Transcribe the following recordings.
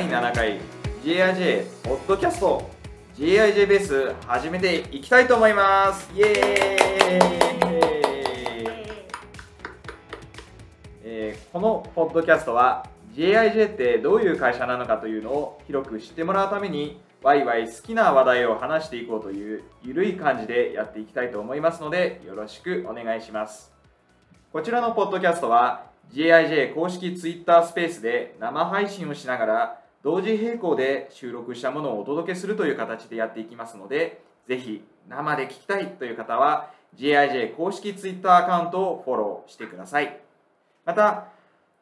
第7回 JIJ ポッドキャスト JIJ ベース始めていきたいと思います。イエーイ、えーこのポッドキャストは JIJ ってどういう会社なのかというのを広く知ってもらうためにワイワイ好きな話題を話していこうというゆるい感じでやっていきたいと思いますのでよろしくお願いします。こちらのポッドキャストは GIJ 公式 Twitter スペースで生配信をしながら同時並行で収録したものをお届けするという形でやっていきますのでぜひ生で聞きたいという方は GIJ 公式 Twitter アカウントをフォローしてください。また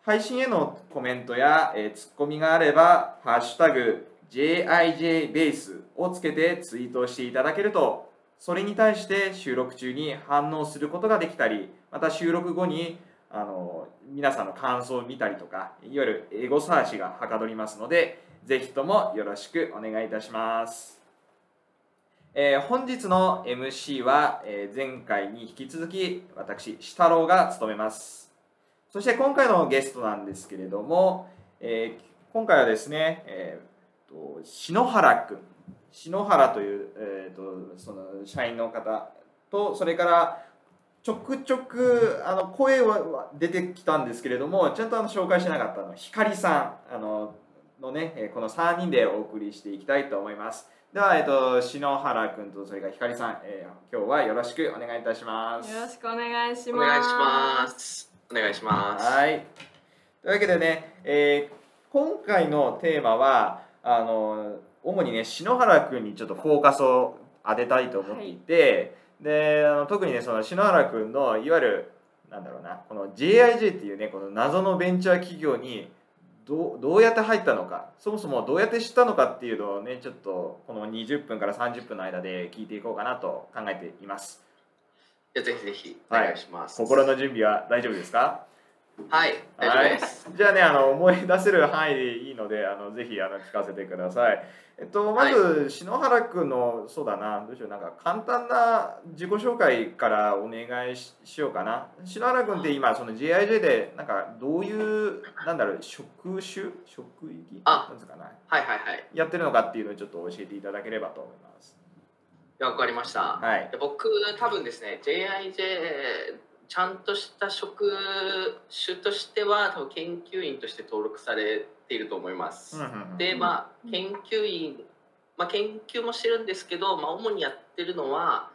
配信へのコメントや、えーツッコミがあれば「ハッシュタグ #JIJ ベース」をつけてツイートしていただけるとそれに対して収録中に反応することができたりまた収録後にあの皆さんの感想を見たりとかいわゆるエゴサーチがはかどりますのでぜひともよろしくお願いいたします、えー本日の MC は、えー前回に引き続き私志太郎が務めます。そして今回のゲストなんですけれども、えー今回はですね、えーと篠原君篠原という、えー、とその社員の方とそれからちょくちょくあの声は出てきたんですけれどもちゃんとあの紹介してなかったの光さんあののねえーこの3人でお送りしていきたいと思いますでは、えっと篠原君とそれから光さん、えー今日はよろしくお願いいたしますよろしくお願いします。お願いします。お願いします。はい。というわけでね、えー今回のテーマはあの主にね篠原君にちょっとフォーカスを当てたいと思っていて、であの特にねその篠原君のいわゆるなんだろうなこの JIJ っていうねこの謎のベンチャー企業にどうどうやって入ったのかそもそもどうやって知ったのかっていうのをねちょっとこの20分から30分の間で聞いていこうかなと考えています。じゃあぜひぜひおはい。願いします。心の準備は大丈夫ですか？はい、大丈夫です。じゃあねあの思い出せる範囲でいいのであのぜひあの聞かせてください。えっとまず、篠原君のそうだなどうしようなんか簡単な自己紹介からお願いししようかな。篠原君って今その JIJ でなんかどういうなんだろう職種？職域？あなんですかねはいはいはい。やってるのかっていうのをちょっと教えていただければと思います。わかりました。はい。で僕多分ですね JIJ ちゃんとした職種としては多分研究員として登録されていると思います。でまあ研究員、まあ、研究もしてるんですけど、まあ、主にやってるのは、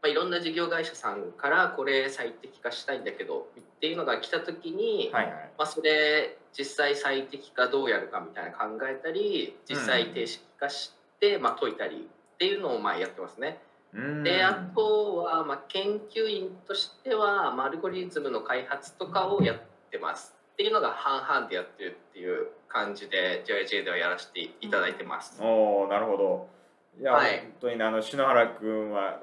まあ、いろんな事業会社さんからこれ最適化したいんだけどっていうのが来た時に、はいはい。まあ、それ実際最適化どうやるかみたいな考えたり実際定式化して、まあ、解いたりっていうのをまあやってますね。うん。であとはまあ研究員としてはまあアルゴリズムの開発とかをやってます。っていうのが半々でやってるっていう感じで JIJ ではやらせていただいてます。おおなるほど。いや、はい。本当にねあの篠原君は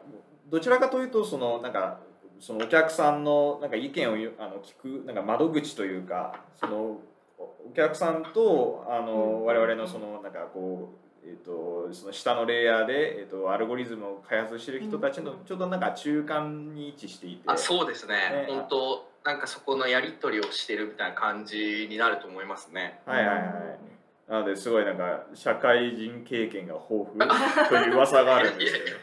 どちらかというとそのなんかそのお客さんのなんか意見をあの聞くなんか窓口というかそのおお客さんとあの、うん。我々のそのなんかこうえー、とその下のレイヤーで、えー、とアルゴリズムを開発してる人たちのちょうどなんか中間に位置していて、あそうですね。ね。本当なんかそこのやり取りをしてるみたいな感じになると思いますね。はいはいはい。なのですごいなんか社会人経験が豊富という 噂があるんですけど。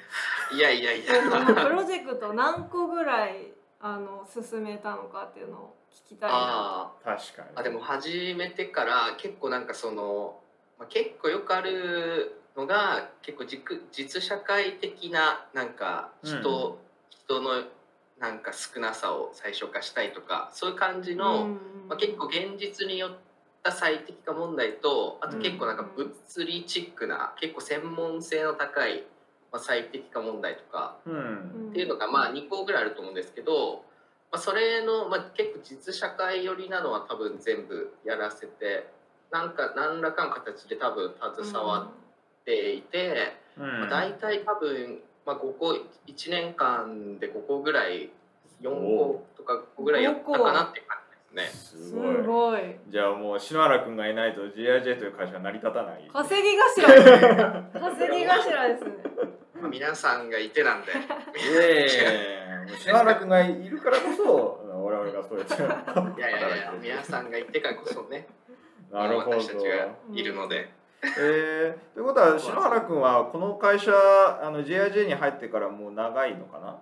いやいやいや。プロジェクト何個ぐらいあの進めたのかっていうのを聞きたいな。あー。確かに。あでも始めてから結構なんかその、まあ、結構よくあるのが結構実実社会的ななんか人、人のなんか少なさを最小化したいとかそういう感じの、うんまあ、結構現実によった最適化問題とあと結構なんか物理チックな結構専門性の高い、まあ、最適化問題とかうん。っていうのがまあ2個ぐらいあると思うんですけど、まあ、それの、まあ、結構実社会寄りなのは多分全部やらせてなんか何らかの形で多分携わっていて、うん。まあ、大体多分、まあ、5個1年間で5個ぐらい4個とか5個ぐらいやったかなっていう感じですね。すすごい。ごいじゃあもう篠原君がいないと GIJ という会社は成り立たない。稼ぎ頭。ですね稼ぎ頭ですね。まあ、皆さんがいてなんで。いえいえ篠原君がいるからこそ我々がそうやっていやいやいや皆さんがいてからこそねなるほど。私たちがいるので。えー、ということは篠原君はこの会社あの JIJ に入ってからもう長いのかな？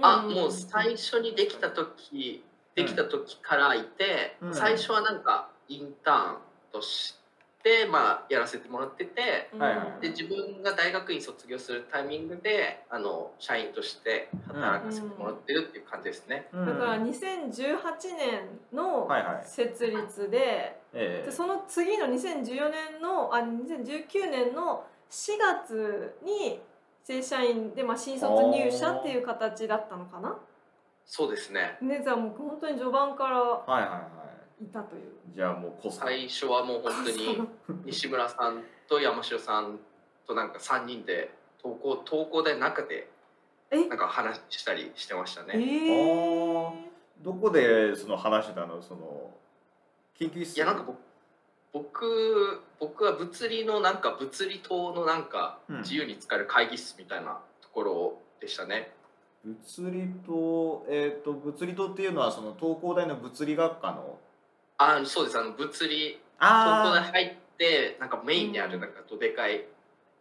あ、もう最初にできた時できた時からいて、うん。最初はなんかインターンとして、まあ、やらせてもらっててうん。で自分が大学院卒業するタイミングであの社員として働かせてもらってるっていう感じですね。うん。だから2018年のはいはい。設立で,、えでその次の2014年のあ2019年の4月に正社員で、まあ、新卒入社っていう形だったのかな？そうですね。ねじゃあもう本当に序盤からー、はいはいはい。たという。じゃあもう最初はもう本当に 西村さんと山城さんとなんか3人で投稿投稿で中でえ？なんか話したりしてましたえね。ー、どこでその話してたの？その研究室。いやなんか僕僕僕は物理のなんか物理棟のなんかうん。自由に使える会議室みたいなところでしたね。物理とえっ、と物理とっていうのはその東工大の物理学科の？あそうです。あの物理東工大あ入ってなんかメインにあるなんかどでかい立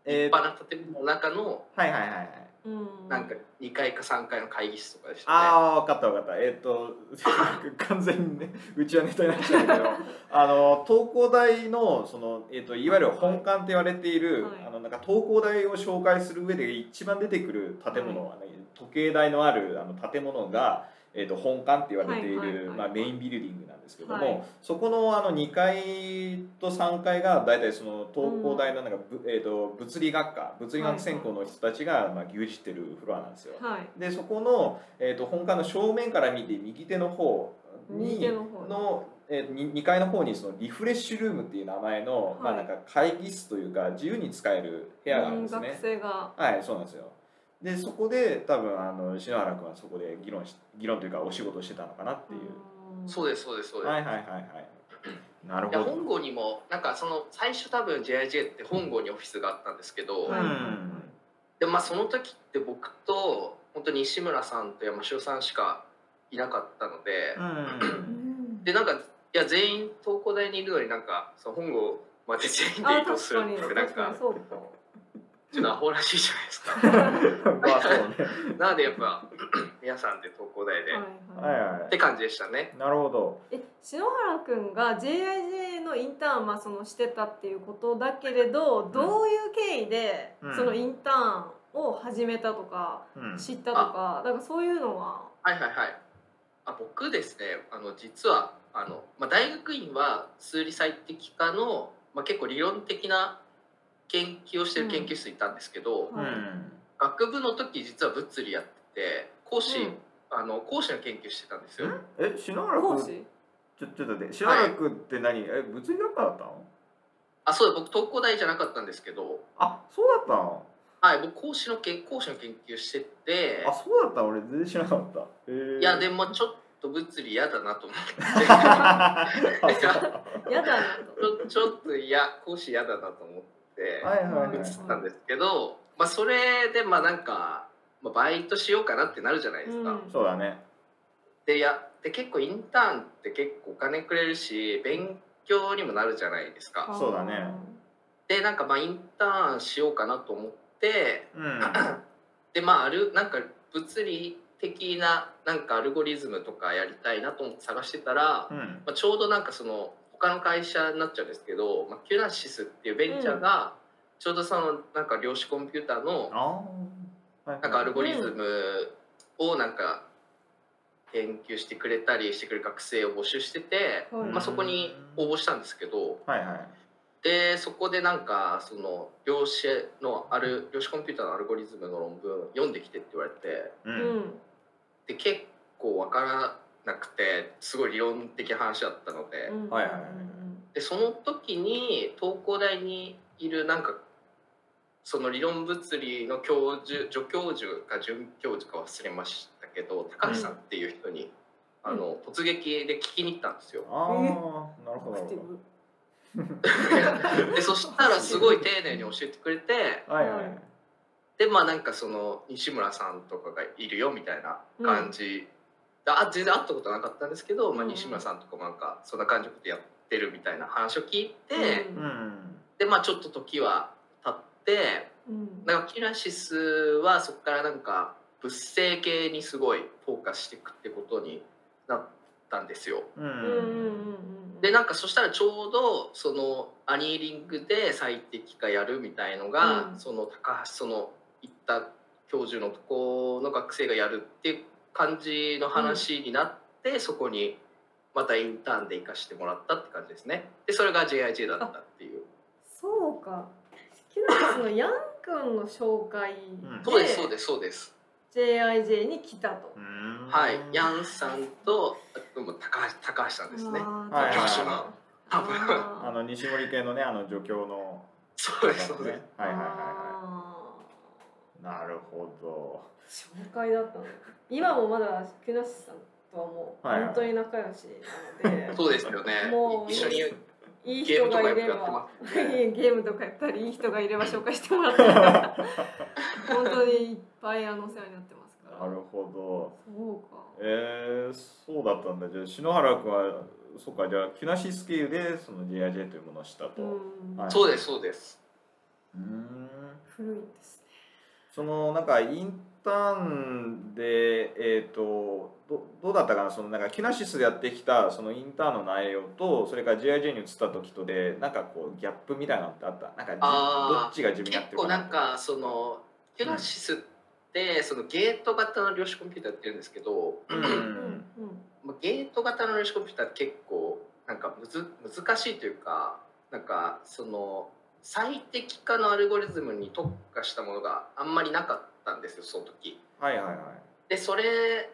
えー派な建物の中のはいはいはいはい。うん、なんか2階か3階の会議室とかでしたね。ああ分かった分かった。えっ、と 完全にねうちはネタになっちゃうんだけど。あの東工大のその、えー、といわゆる本館って言われている、はい。あのなんか東工大を紹介する上で一番出てくる建物はね、時計台のあるあの建物が、えー、と本館って言われている、まあ、メインビルディングなんですけども、はい。そこのあの2階と3階が大体その東工大のなんか、ぶえー、と物理学科物理学専攻の人たちが、まあ、牛耳ってるフロアなんですよ。はい。でそこの、えー、と本館の正面から見て右手の方にのえー、に2階の方にそのリフレッシュルームっていう名前の、まあ、はい。なんか会議室というか自由に使える部屋があるんですうん学ね。生が。はいそうなんですよでそこで多分あの篠原君はそこで議論し議論というかお仕事してたのかなっていう。うんそうですそうですそうです。はいはいはいはい。なるほど。本郷にもなんかその最初多分 JIJ って本郷にオフィスがあったんですけど、はいうんでまあその時って僕と本当に西村さんと山城さんしかいなかったので、うんうん でなんかいや全員東工大にいるのになんかその本郷まで全員であ移動するってなんか確かにそうかちょっとアホらしいじゃないですか。まあそうね。なのでやっぱ 皆さんで東工大で、はいはいはいはって感じでしたね。い。なるほど。え篠原くんが JIJ のインターンまあそのしてたっていうことだけれどどういう経緯でうんそのインターンを始めたとかうん知ったとかだからそういうのは？はいはいはい。あ僕ですねあの実はあの、まあ、大学院は数理最適化の、まあ、結構理論的な研究をしてる研究室にいたんですけど、はい。うん学部の時実は物理やってて講師、うん。あの講師の研究してたんですよ。え？篠原君講師？ちょちょっと待って篠原君って何、え物理学科だったの？あそうだ僕東工大じゃなかったんですけど、あそうだったの？はい、僕講師のけん講師の研究してて。あそうだったの？俺全然知らなかった。えー、いやでもちょっと物理嫌だなと思って。あそう。やだなと。ちょちょっと嫌講師嫌だなと思って。はいはいはい移ったんですけど、まあ、それでまあなんか、まあ、バイトしようかなってなるじゃないですか。うんそうだねでやで結構インターンって結構お金くれるし勉強にもなるじゃないですか。そうだねでなんかまあインターンしようかなと思ってうん でまああるなんか物理的ななんかアルゴリズムとかやりたいなと思って探してたら、うんまあ、ちょうどなんかその他の会社になっちゃうんですけど、まあ、キュナシスっていうベンチャーが、ちょうどそのなんか量子コンピューターのなんかアルゴリズムをなんか研究してくれたりしてくれる学生を募集してて、はいまあ、そこに応募したんですけどはいはい。でそこでなんかその量子のある量子コンピューターのアルゴリズムの論文読んできてって言われてううんん。で結構わからなくてすごい理論的な話だったので,、うん。はいはいはい。でその時に東工大にいるなんかその理論物理の教授助教授か准教授か忘れましたけど高橋さんっていう人に、あの突撃で聞きに行ったんですよ。ああなるほど でそしたらすごい丁寧に教えてくれてはいはい。でまあなんかその西村さんとかがいるよみたいな感じ、あ全然会ったことなかったんですけど、まあ、うん西村さんとかもなんかそんな感じのことやってるみたいな話を聞いて、うん。うんでまあちょっと時は経ってうん。なんかキラシスはそこからなんか物性系にすごいフォーカスしていくってことになったんですよ。ううんうんうんうん。でなんかそしたらちょうどそのアニーリングで最適化やるみたいのが、うん。その高橋その行った教授のとこの学生がやるっていう感じの話になって、そこにまたインターンで行かしてもらったって感じですね。でそれが JIJ だったっていう。そうかキラシスのヤン君の紹介で、うんそうですそうですそうです。JIJ に来たと。うんはい、ヤンさんとあともう高橋高橋さんですね。あーはいはいはい教師の多分あの西森系のねあの助教のそうですそうです。はいはいはいはあいなるほど。ー紹介だったの。今もまだキラシスさんとはもうはいはい。本当に仲良しなので、そうですよね。も。う一緒にいい人がいれば。ゲームとかやっ たりいい人がいれば紹介してもらったりとか本当にいっぱいあのお世話になってますから。なるほど。そうか。えー、そうだったんだ。じゃあ篠原君はそうかじゃあキュナシス経由でその JIJ というものをしたと、うん。はい。そうですそうです。うーん。古いですねそのなんかインターンでえっ、とどどうだったかな？そのなんかキュナシスでやってきたそのインターンの内容とそれから JIJ に移った時とでなんかこうギャップみたいなのってあった？なんかどっちが自分やってる結構なんかそのキュラシスってそのゲート型の量子コンピューターやってるんですけど、うんゲート型の量子コンピューターって結構なんかむず難しいというかなんかその最適化のアルゴリズムに特化したものがあんまりなかったんですよその時。はいはいはいでそれ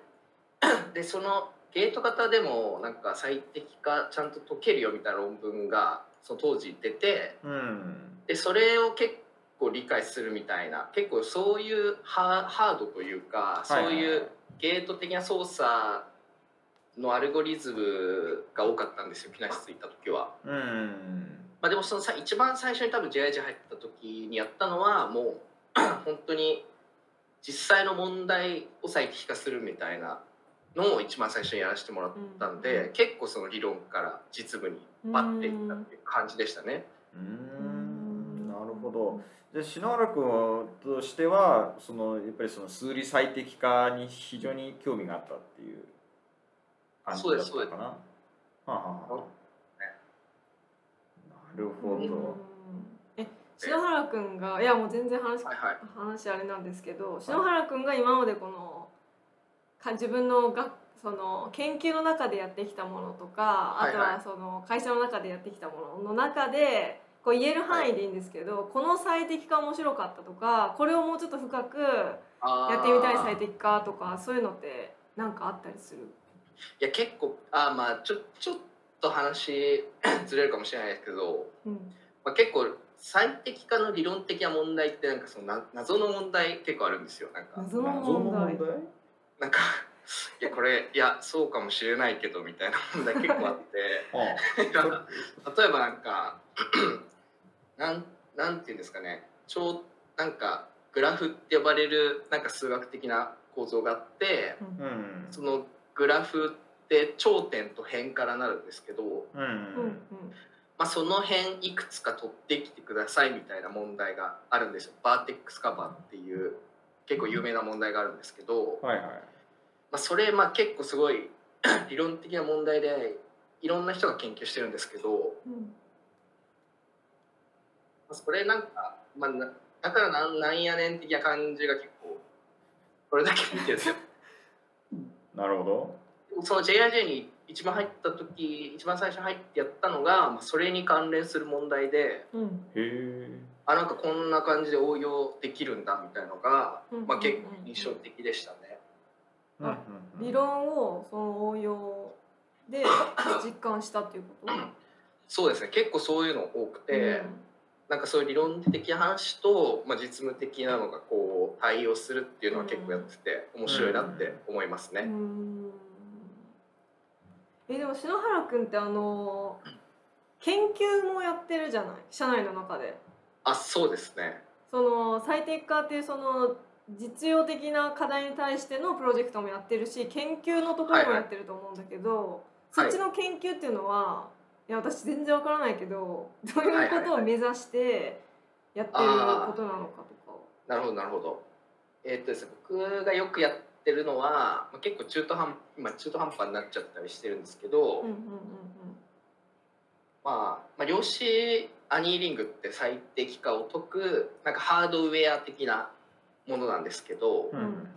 でそのゲート型でもなんか最適化ちゃんと解けるよみたいな論文がその当時出てうんでそれを結構理解するみたいな結構そういうハハードというかそういうゲート的な操作のアルゴリズムが多かったんですよ木梨ついた時は。うんまあ、でもそのさ一番最初に多分 JIG 入った時にやったのはもう 本当に実際の問題を最適化するみたいなのを一番最初にやらせてもらったんで、結構その理論から実務にバッていったっていう感じでしたね。うーん。なるほど。じゃあ篠原君としてはそのやっぱりその数理最適化に非常に興味があったっていう感じだったかな？はあはあはあなるほうん。どえ篠原くんがいやもう全然話はいはい。話あれなんですけど篠原くんが今までこのか自分のがその研究の中でやってきたものとかあとはい。ははその会社の中でやってきたものの中でこう言える範囲でいいんですけど、この最適化面白かったとかこれをもうちょっと深くややってみたい最適化とかそういうのって何かあったりする？いや結構あーまあちょちょっと話 ずれるかもしれないですけど、うん。まあ、結構最適化の理論的な問題ってなんかそのな謎の問題結構あるんですよ。なんか謎の問題。問題。なんか いやこれいやそうかもしれないけどみたいな問題結構あって。あ 例えばなんか なんなんていうんですかね。超なんかグラフって呼ばれるなんか数学的な構造があってうん。そのグラフって頂点と辺からなるんですけど、うん。うんうん。まあ、その辺いくつか取ってきてくださいみたいな問題があるんですよ。バーテックスカバーっていう結構有名な問題があるんですけど、はいはい。まあ、それまあ結構すごい理論的な問題でいろんな人が研究してるんですけど、うん。まあそれなんか、まあ、なだからなんなんやねん的な感じが結構これだけ見てると なるほどその JIJ に一番入った時一番最初入ってやったのが、まあ、それに関連する問題でうん。へえ。あなんかこんな感じで応用できるんだみたいのが、うんまあ、結構印象的でしたね。うんうんうん。理論をその応用で 実感したっていうこと？そうですね。結構そういうの多くて、なんかそういう理論的な話と、まあ、実務的なのがこう対応するっていうのは結構やってて面白いなって思いますね。うんうんえでも篠原君ってあの研究もやってるじゃない？社内の中であそうですね。その最適化っていうその実用的な課題に対してのプロジェクトもやってるし研究のところもやってると思うんだけど、はいそっちの研究っていうのはいや私全然わからないけどどういうことを目指してやってることなのかとか。なるほどなるほど。えーっとですね、僕がよくやってるのは、まあ、結構中途半今中途半端になっちゃったりしてるんですけど、うんうんうん。まあ、まあ量子アニーリングって最適化を解くなんかハードウェア的なものなんですけど、うん。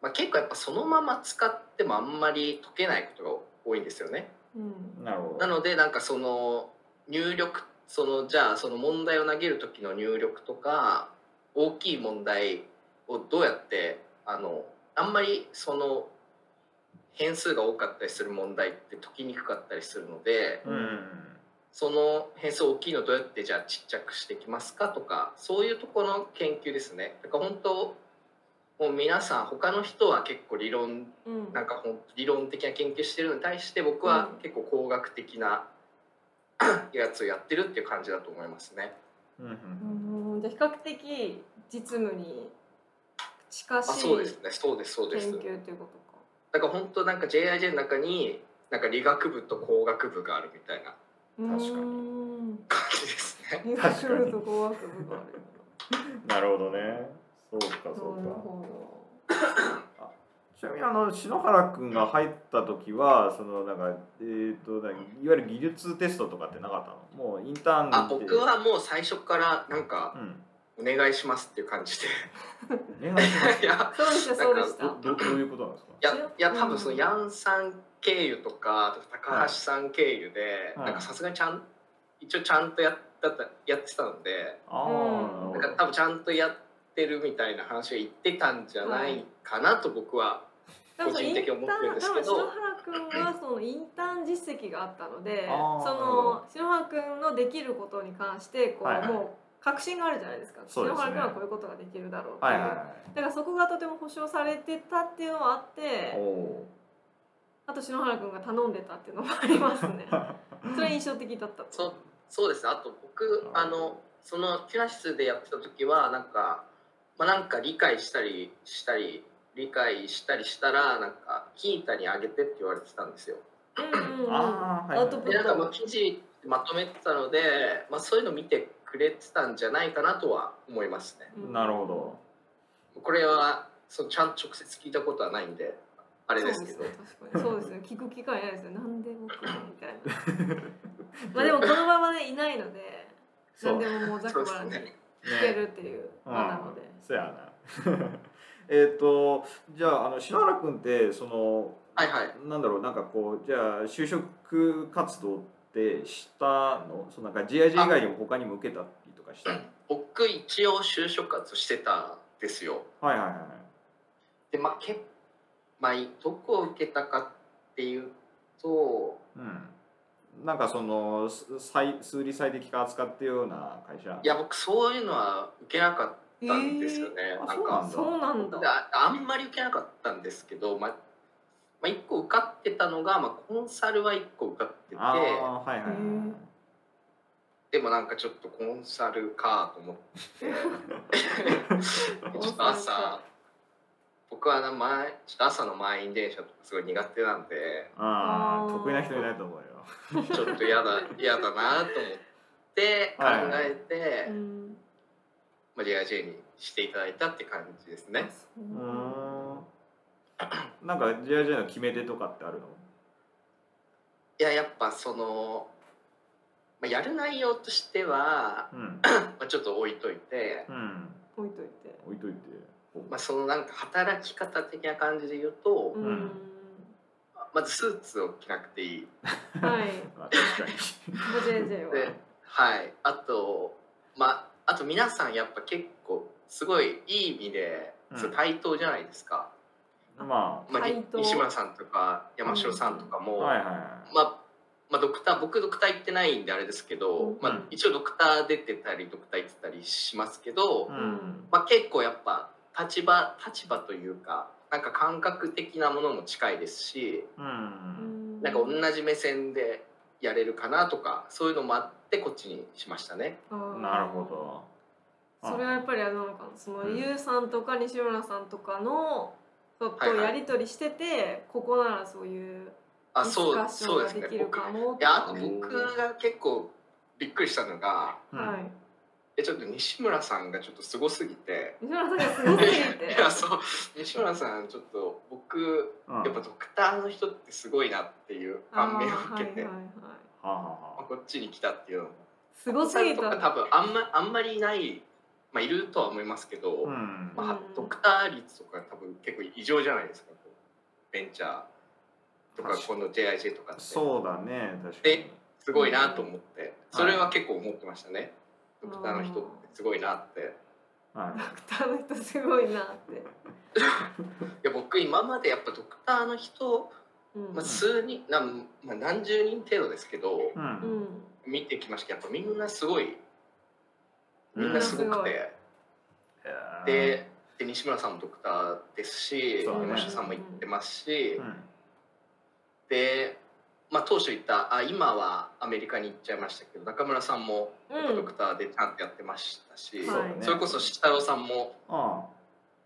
まあ、結構やっぱそのまま使ってもあんまり解けないことが多いんですよね。うん。なるほど。なのでなんかその入力そのじゃあその問題を投げる時の入力とか大きい問題をどうやってあのあんまりその変数が多かったりする問題って解きにくかったりするのでうんその変数大きいのどうやってじゃあちっちゃくしてきますかとかそういうところの研究ですね。だから本当もう皆さん他の人は結構理論うんなんかほん理論的な研究してるのに対して僕は結構工学的な やつをやってるっていう感じだと思いますね。うんうんうんじゃあ比較的実務に近あしいそうですねそうですそう研です。究ということか。だから本当なんか JIJ の中になんか理学部と工学部があるみたいな確かにに。感じですね。理学部と工学部がある。なるほどねそうかそうかほちなみにあの篠原君が入った時はそのなんかえっ、と何いわゆる技術テストとかってなかったの？もうインターンであ僕はもう最初からなんかうんお願いしますっていう感じで。いやど。そうでしたそうでした。どういうことなんですか？いやいや多分そのヤンさん経由とか高橋さん経由で、はい。なんかさすがにちゃん一応ちゃんとやったやってたので。なんか多分ちゃんとやってるみたいな話を言ってたんじゃないかなと僕は、多分個人的に思ってるんですけど。多分篠原君はそのインターン実績があったので、その篠原君のできることに関してこう、もう確信があるじゃないですか。篠原君はこういうことができるだろうっていう。はいはいはいだからそこがとても保証されてたっていうのはあって、あと篠原君が頼んでたっていうのもありますね。それは印象的だったと。そうそうですねあと僕あのそのキュラ室でやってた時はなんか、まあ、なんか理解したりしたり理解したりしたらなんかキータにあげてって言われてたんですよ。うんうんうん。あーはいアウトプッでなんかまあト。記事まとめてたので、まあ、そういうの見てくれてたんじゃないかなとは思いますね。うん。なるほど。これはそうちゃんと直接聞いたことはないんであれですけど。そうですね。確かにそうですね。聞く機会ないですよなんで僕のみたいな。まあでもこのままねいないので何でももうざくばらにそうですね。聞けるっていう場なので、そうやな。えっとじゃああの篠原君ってそのはいはい。なんだろうなんかこうじゃあ就職活動ってしたの？そのなんか GIG 以外にも他にも受けたりとかした？の僕一応就職活動してたんですよ。はいはいはいでまあけまあどこを受けたかっていうとうん。なんかその数理最適化扱ってるような会社？いや僕そういうのは受けなかったんですよね、えーなんかあそうなんだ。そうなんだ。でああんまり受けなかったんですけど、まあ、まあ1個受かってたのが、まあ、コンサルは1個受かってて。ああはいはいはい。うんでもなんかちょっとコンサルかと思って。ちょっと朝僕はな前ちょっと朝の満員電車とかすごい苦手なんで。ああ得意な人いないと思うよ。ちょっと嫌だ 嫌だなと思って考はいはい。えて、うん。まあ、JIJ にしていただいたって感じですね。ううーん なんか GIG の決め手とかってあるの？いややっぱその、まあ、やる内容としては、うん。まあ、ちょっと置いといて、うん。置いといて。置いといて。まあ、そのなんか働き方的な感じで言うと、うん、ん。まずスーツを着なくていい。はい。まあ確かに。JJ は。ではい、あと、まあ、あと皆さんやっぱ結構すごいいい意味で、うん。そう対等じゃないですか。ままあ、に対等西村さんとか山城さんとかあも、はいはいはい。まあまあ、ドクター僕ドクター行ってないんであれですけど、うん。まあ、一応ドクター出てたりドクター行ってたりしますけど、うん。まあ、結構やっぱ立場立場というかなんか感覚的なものも近いですしうん。なんか同じ目線でやれるかなとかそういうのもあってこっちにしましたね。なるほど。それはやっぱりあれなのかな。そのうん。ゆうさんとか西村さんとかのとはいはい。やり取りしてて、ここならそういうあディスカッショそうそうンができるかもいやあと僕が結構びっくりしたのがはい。えちょっと西村さんがちょっとすごすぎて。西村さんがすごすぎ いてやそう。西村さんちょっと僕うん。やっぱドクターの人ってすごいなっていう感銘を受けて、はいはいまあはこっちに来たっていうのも。すごすぎとかた多分あんまあんまりいない、まあ、いるとは思いますけど、うん。まあうん。ドクター率とか多分結構異常じゃないですかベンチャーとかこの JIJ とかって。そうだね確かに。えすごいなと思ってそれは結構思ってましたね、ドクターの人ってすごいなって。はい。ドクターの人すごいなって、いや僕今までやっぱドクターの人、うん。まあ、数人なん、まあ、何十人程度ですけどううんん。見てきましたけどやっぱみんなすごいみんなすごくて、でで西村さんもドクターですしね。山下さんも行ってますし、うん。で、まあ、当初言ったあ今はアメリカに行っちゃいましたけど中村さんもドクターでちゃんとやってましたし、そうだね。それこそ志太郎さんもああ。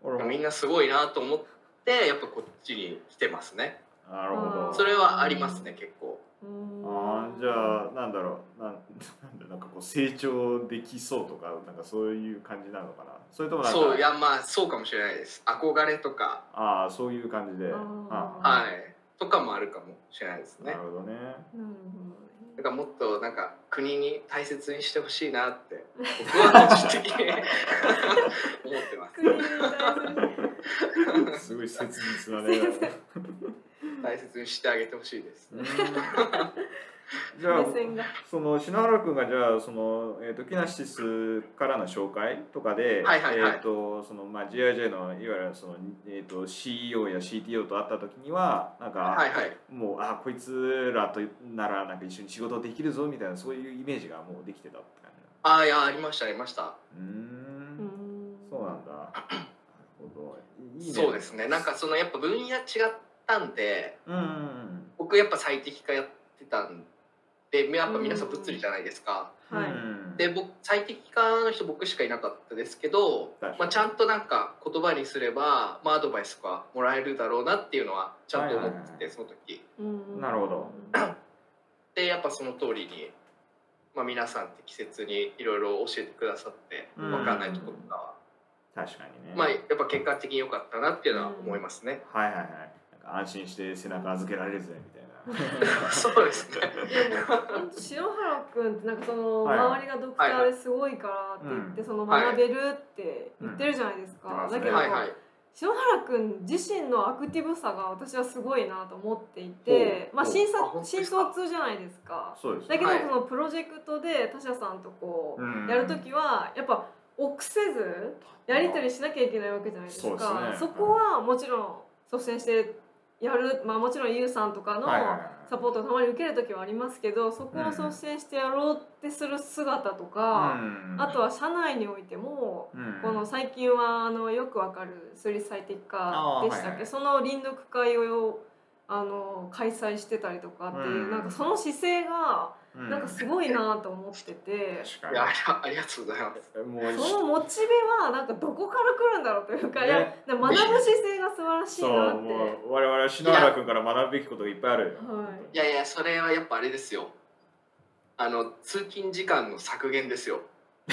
俺も。みんなすごいなと思ってやっぱこっちに来てますね。なるほど。それはありますね結構。うんああじゃあなんだろう。なん なんだなんかこう成長できそうとかなんかそういう感じなのかな。それともなんかそういやまあそうかもしれないです。憧れとか。ああそういう感じで。あー。あはい。とかもあるかもしれないですね。なるほどね。なるほどねだからもっとなんか国に大切にしてほしいなって僕は個人的に 思ってます。国に対 すごい切実なね大切にしてあげてほしいです。うん。じゃあ目線が。その篠原君がじゃあその、えー、とキナシスからの紹介とかで、はいはいはい。えーとそのまあ、GIJ のいわゆるその、えー、と CEO や CTO と会った時にはなんか、はいはい。もうあこいつらとならなんか一緒に仕事できるぞみたいなそういうイメージがもうできてたって感じああいやありましたありました。うーん。うん。そうなんだ。なるほど。いいね。そうですね。なんかそのやっぱ分野違ったんでうん。僕やっぱ最適化やってたんでやっぱ皆さん物理じゃないですか、はい。うん。で僕最適化の人僕しかいなかったですけどまあ、ちゃんとなんか言葉にすれば、まあ、アドバイスとかもらえるだろうなっていうのはちゃんと思ってて、はいはいはい。その時。うん。なるほど。でやっぱその通りに、まあ、皆さん適切にいろいろ教えてくださってうん。分かんないところとかは、確かにね、まあやっぱ結果的に良かったなっていうのは思いますね、はいはいはいか安心して背中預けられるぜみたいな。そうですね。でも本当篠原君ってなんかそのはい。周りがドクターですごいからって言ってその学べるって言ってるじゃないですか。うんだけどはいはい。篠原君自身のアクティブさが私はすごいなと思っていて、まあ新卒新ですか？卒じゃないですか。そうですだけどはい。このプロジェクトで他社さんとこうやるときはやっぱ臆せずやり取りしなきゃいけないわけじゃないですそうですか。ね。そこはもちろん率先してやるまあもちろんユウさんとかのサポートをたまに受ける時はありますけどそこを率先してやろうってする姿とか、うんあとは社内においても、うんこの最近はあのよくわかる数理最適化でしたっけ、はいその臨読会をあの開催してたりとかっていう、うん。なんかその姿勢がうん。なんかすごいなと思ってて。確いやあかりがありがとうございます。そのモチベはなんかどこから来るんだろうというか、ね。いや学ぶ姿勢が素晴らしいなって。もう我々は篠原君から学ぶべきことがいっぱいあるよ。はい。いやいやそれはやっぱあれですよ。あの通勤時間の削減ですよ。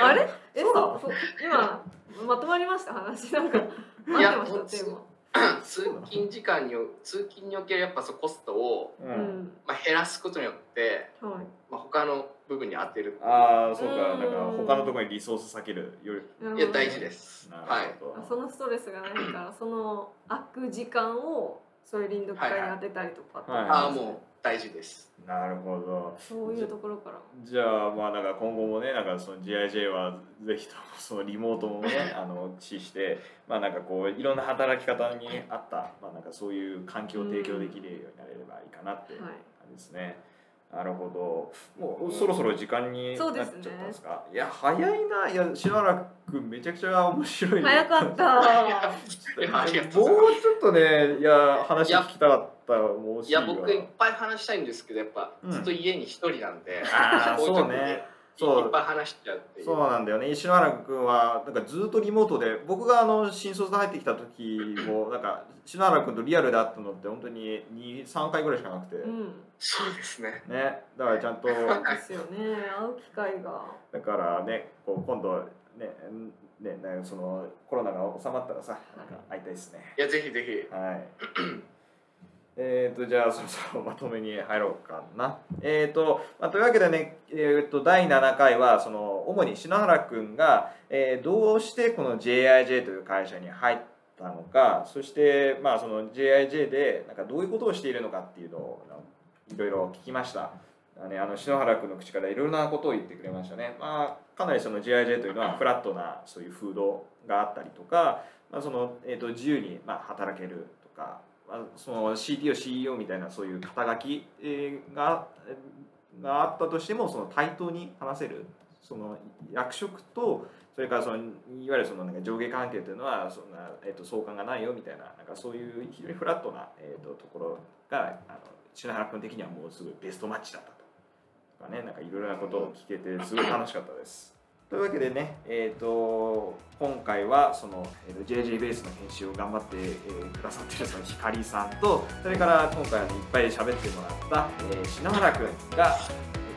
あれ？えそう。今まとまりました？話なんか合いやってました？テー 通勤時間に通勤におけるやっぱそうコストを、うん。ん。まあ、減らすことによって、はい。まあ、他の部分に当てるああそうか。うん。なんか他のところにリソース避けるより。いや大事です。なはい。そのストレスがないからその空く時間をそういう臨読会に当てたりとかって。はいはい。ああもう大事ですなるほどそういうところからじゃあまあなんか今後もねなんかその GIJ はぜひともそのリモートもねあの駆使してまあなんかこういろんな働き方に合ったまあなんかそういう環境を提供できるようになれればいいかなって感じですね。なるほど。もうそろそろ時間になっちゃったそうんですねですか？いや早いな。いや篠原君めちゃくちゃ面白い。早かったいやありがとうございもうちょっとねいや話聞きたかったもういや僕いっぱい話したいんですけどやっぱうん。ずっと家に一人なんで、そうね。そう。いっぱい話しちゃうっていう。そうなんだよね。石原君はなんかずっとリモートで僕があの新卒で入ってきた時も なんか石原君とリアルで会ったのって本当に23回ぐらいしかなくて、うん。そうですね。ね。だからちゃんとですよね。会う機会が。だからねこう今度ねねなんかそのコロナが収まったらさなんか会いたいですね。いやぜひぜひ。はい。えーとじゃあそろそろまとめに入ろうかな。えーと、まあ、というわけでね、えー、と第7回はその主に篠原君が、えーどうしてこの JIJ という会社に入ったのかそして、まあ、その JIJ でなんかどういうことをしているのかっていうのをいろいろ聞きました。あの、篠原君の口からいろいろなことを言ってくれましたね。まあ、かなりその GIJ というのはフラットなそういう風土があったりとか、まあそのえー、と自由にまあ働けるとか、その CTO、CEO みたいなそういう肩書きががあったとしてもその対等に話せるその役職とそれからそのいわゆるそのなんか上下関係というのはそんな、えー、と相関がないよみたいななんかそういう非常にフラットな、えー、とところがあの篠原君的にはもうすぐベストマッチだったと。とかね、なんかいろいろなことを聞けてすごい楽しかったです。というわけでね、えー、と今回はその、えー、JJ ベースの編集を頑張って、えーくださっているその光さんとそれから今回あのいっぱい喋ってもらった、えー篠原君が、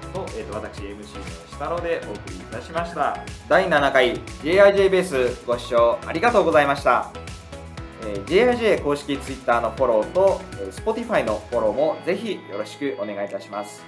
えーとえー、と私 MC の下野でお送りいたしました第7回 JIJ ベースご視聴ありがとうございました。えー JIJ 公式 Twitter のフォローと、えー Spotify のフォローもぜひよろしくお願いいたします。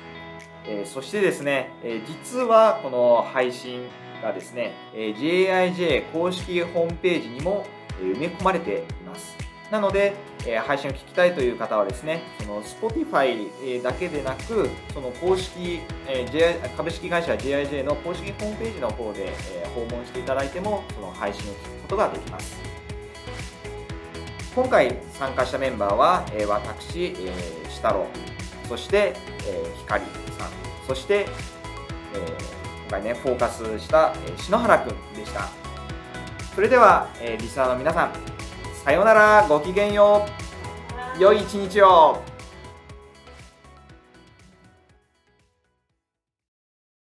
えーそしてですね、えー実はこの配信がですね、え JIJ 公式ホームページにも埋め込まれています。なので、え配信を聞きたいという方はですね、その Spotify だけでなく、その公式、え J 株式会社 JIJ の公式ホームページの方で、え訪問していただいても、その配信を聞くことができます。今回参加したメンバーは、え私、えー、シタロそして、えー、光さんそして、えー今回ねフォーカスした、篠原くんでした。それでは、えーリスナーの皆さんさようなら。ごきげんよう。良い一日を。